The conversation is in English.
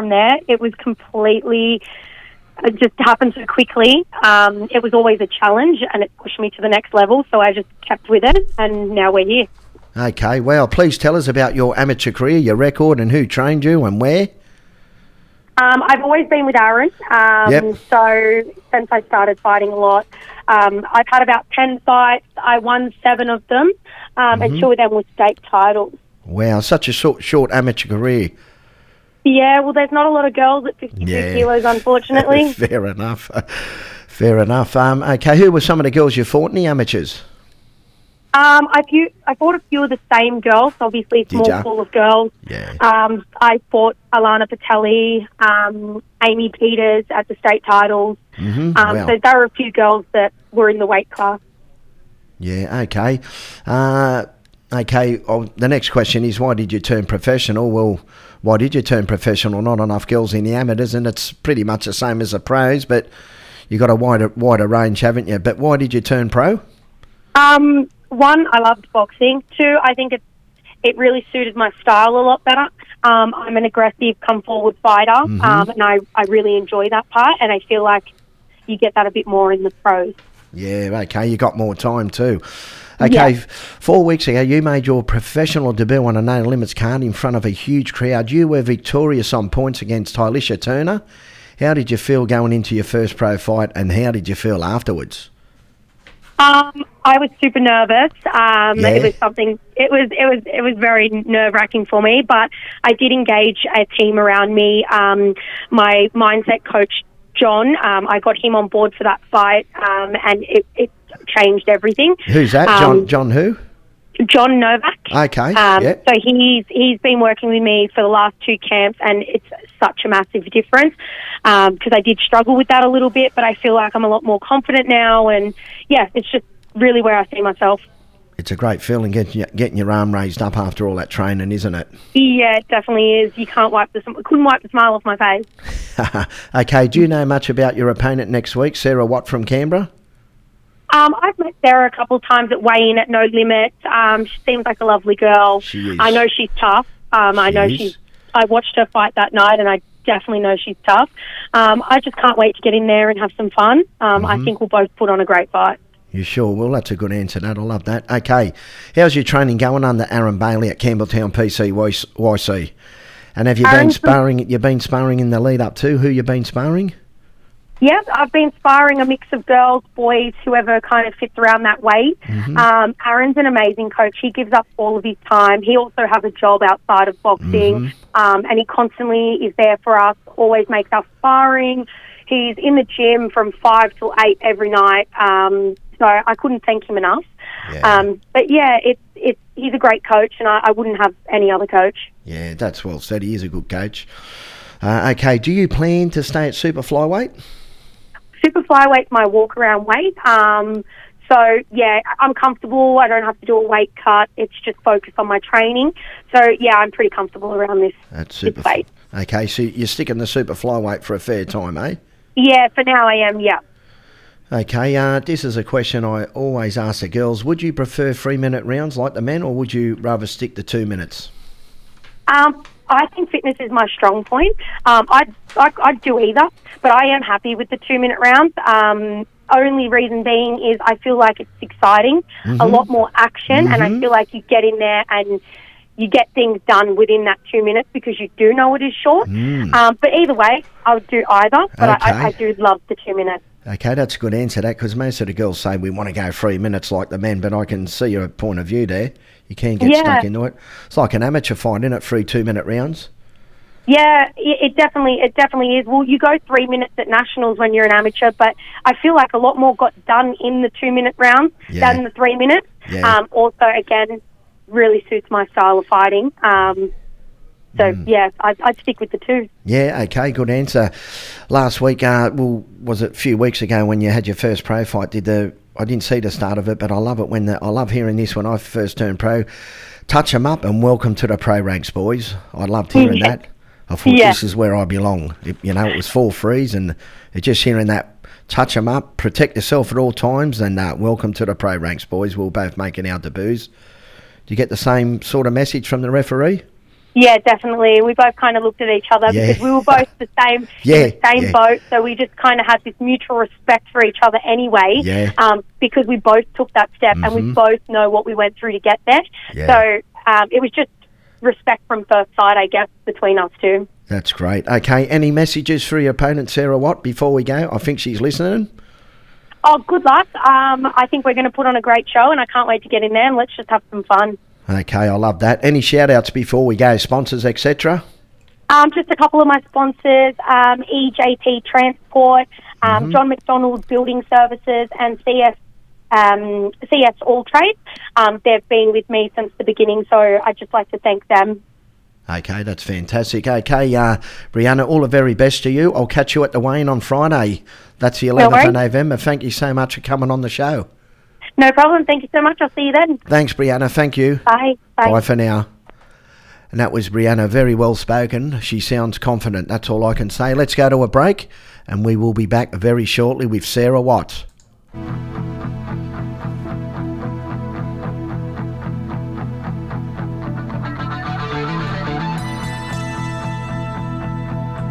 from there. It was completely, it just happened so quickly. Um, it was always a challenge and it pushed me to the next level. So I just kept with it and now we're here. Okay, well, please tell us about your amateur career, your record, and who trained you and where. Um, I've always been with Aaron. Um, Yep. So since I started fighting a lot, um, I've had about 10 fights. I won seven of them, um, and two of them were state titles. Wow, such a short, short amateur career. Yeah, well, there's not a lot of girls at 52 Yeah. kilos, unfortunately. Fair enough. Fair enough. Um, okay, who were some of the girls you fought in the amateurs? Um, I, few, I fought a few of the same girls. Obviously, small ya? pool of girls. Yeah. Um, I fought Alana Patelli, um, Amy Peters at the state titles. Mm-hmm. Um, wow. So there were a few girls that were in the weight class. Yeah, okay. Uh, okay, oh, the next question is why did you turn professional? Well, why did you turn professional? Not enough girls in the amateurs, and it's pretty much the same as the pros, but you've got a wider wider range, haven't you? But why did you turn pro? Um, one, I loved boxing. Two, I think it it really suited my style a lot better. Um, I'm an aggressive, come forward fighter, Mm-hmm. um, and I, I really enjoy that part. And I feel like you get that a bit more in the pros. Yeah, okay, you got more time too. Okay, Yeah. four weeks ago, you made your professional debut on a no limits card in front of a huge crowd. You were victorious on points against Tylisha Turner. How did you feel going into your first pro fight, and how did you feel afterwards? Um, I was super nervous. Um, Yeah. It was something. It was. It was. It was very nerve wracking for me. But I did engage a team around me. Um, my mindset coach John. Um, I got him on board for that fight, um, and it, it changed everything. Who's that? John? Um, John who? John Novak. Okay. Um, yeah. So he's he's been working with me for the last two camps, and it's such a massive difference because I did struggle with that a little bit, but I feel like I'm a lot more confident now, and yeah, it's just really where I see myself. It's a great feeling getting, your- getting your arm raised up after all that training, isn't it? Yeah, it definitely is. You can't wipe the couldn't wipe the smile off my face. okay, do you know much about your opponent next week, Sarah Watt from Canberra? Um, I've met Sarah a couple of times at weigh in at No Limit. Um, she seems like a lovely girl. She is. I know she's tough. Um, I She know is. she's. I watched her fight that night, and I definitely know she's tough. Um, I just can't wait to get in there and have some fun. Um, Mm-hmm. I think we'll both put on a great fight. You sure will. That's a good answer, that. I love that. Okay, how's your training going under Aaron Bailey at Campbelltown PCYC? And have you been sparring? You've been sparring in the lead up to who you been sparring? Yes, I've been sparring a mix of girls, boys, whoever kind of fits around that weight. Mm-hmm. Um, Aaron's an amazing coach. He gives up all of his time. He also has a job outside of boxing, Mm-hmm. um, and he constantly is there for us. Always makes us sparring. He's in the gym from five till eight every night. Um, so I couldn't thank him enough. Yeah. Um, but yeah, it's it's he's a great coach, and I, I wouldn't have any other coach. Yeah, that's well said. He is a good coach. Uh, okay, do you plan to stay at super flyweight? Super flyweight's my walk around weight. Um, so yeah, I'm comfortable. I don't have to do a weight cut. It's just focused on my training. So yeah, I'm pretty comfortable around this. At super. this weight. Okay, so you're sticking the super flyweight for a fair time, eh? Yeah, for now I am. Yeah. Okay, uh, this is a question I always ask the girls. Would you prefer three minute rounds like the men, or would you rather stick to two minutes? Um, I think fitness is my strong point. Um, I'd, I, I'd do either, but I am happy with the two minute rounds. Um, only reason being is I feel like it's exciting, a lot more action, and I feel like you get in there and you get things done within that two minutes because you do know it is short. Um, but either way, I would do either, but I, I, I do love the two minutes. Okay, that's a good answer, that, because most of the girls say we want to go three minutes like the men, but I can see your point of view there. You can get Yeah. stuck into it. It's like an amateur fight, isn't it? Three two minute rounds. Yeah, it it definitely it definitely is. Well, you go three minutes at nationals when you're an amateur, but I feel like a lot more got done in the two minute rounds Yeah. than the three minutes. Yeah. Um, also, again, really suits my style of fighting. Um, so Mm. yeah, I'd, I'd stick with the two. Yeah, okay, good answer. Last week, uh, well, was it a few weeks ago when you had your first pro fight? Did the I didn't see the start of it, but I love it when the, I love hearing this when I first turned pro. Touch 'em up and welcome to the pro ranks, boys. I loved hearing Yeah. that. I thought Yeah. this is where I belong. It, you know, it was four threes, and it just hearing that touch 'em up, protect yourself at all times, and uh, welcome to the pro ranks, boys. We're both making our debuts. Do you get the same sort of message from the referee? Yeah, definitely. We both kind of looked at each other Yeah. because we were both the same Yeah, in the same yeah. boat. So we just kind of had this mutual respect for each other anyway. Yeah. Um, because we both took that step and we Mhm. both know what we went through to get there. Yeah. So um, it was just respect from first sight, I guess, between us two. That's great. Okay, any messages for your opponent, Sarah Watt, before we go? I think she's listening. Oh, good luck. Um, I think we're going to put on a great show, and I can't wait to get in there and let's just have some fun. Okay, I love that. Any shout outs before we go? Sponsors, etc.? Um, just a couple of my sponsors, um, EJT Transport, um, John McDonald Building Services, and CS um, CS All Trades. Um, they've been with me since the beginning, so I'd just like to thank them. Okay, that's fantastic. Okay, uh, Brianna, all the very best to you. I'll catch you at the weigh in on Friday. That's the 11th worries. of November. Thank you so much for coming on the show. No problem. Thank you so much. I'll see you then. Thanks, Brianna. Thank you. Bye. Bye. Bye for now. And that was Brianna, very well spoken. She sounds confident. That's all I can say. Let's go to a break, and we will be back very shortly with Sarah Watts.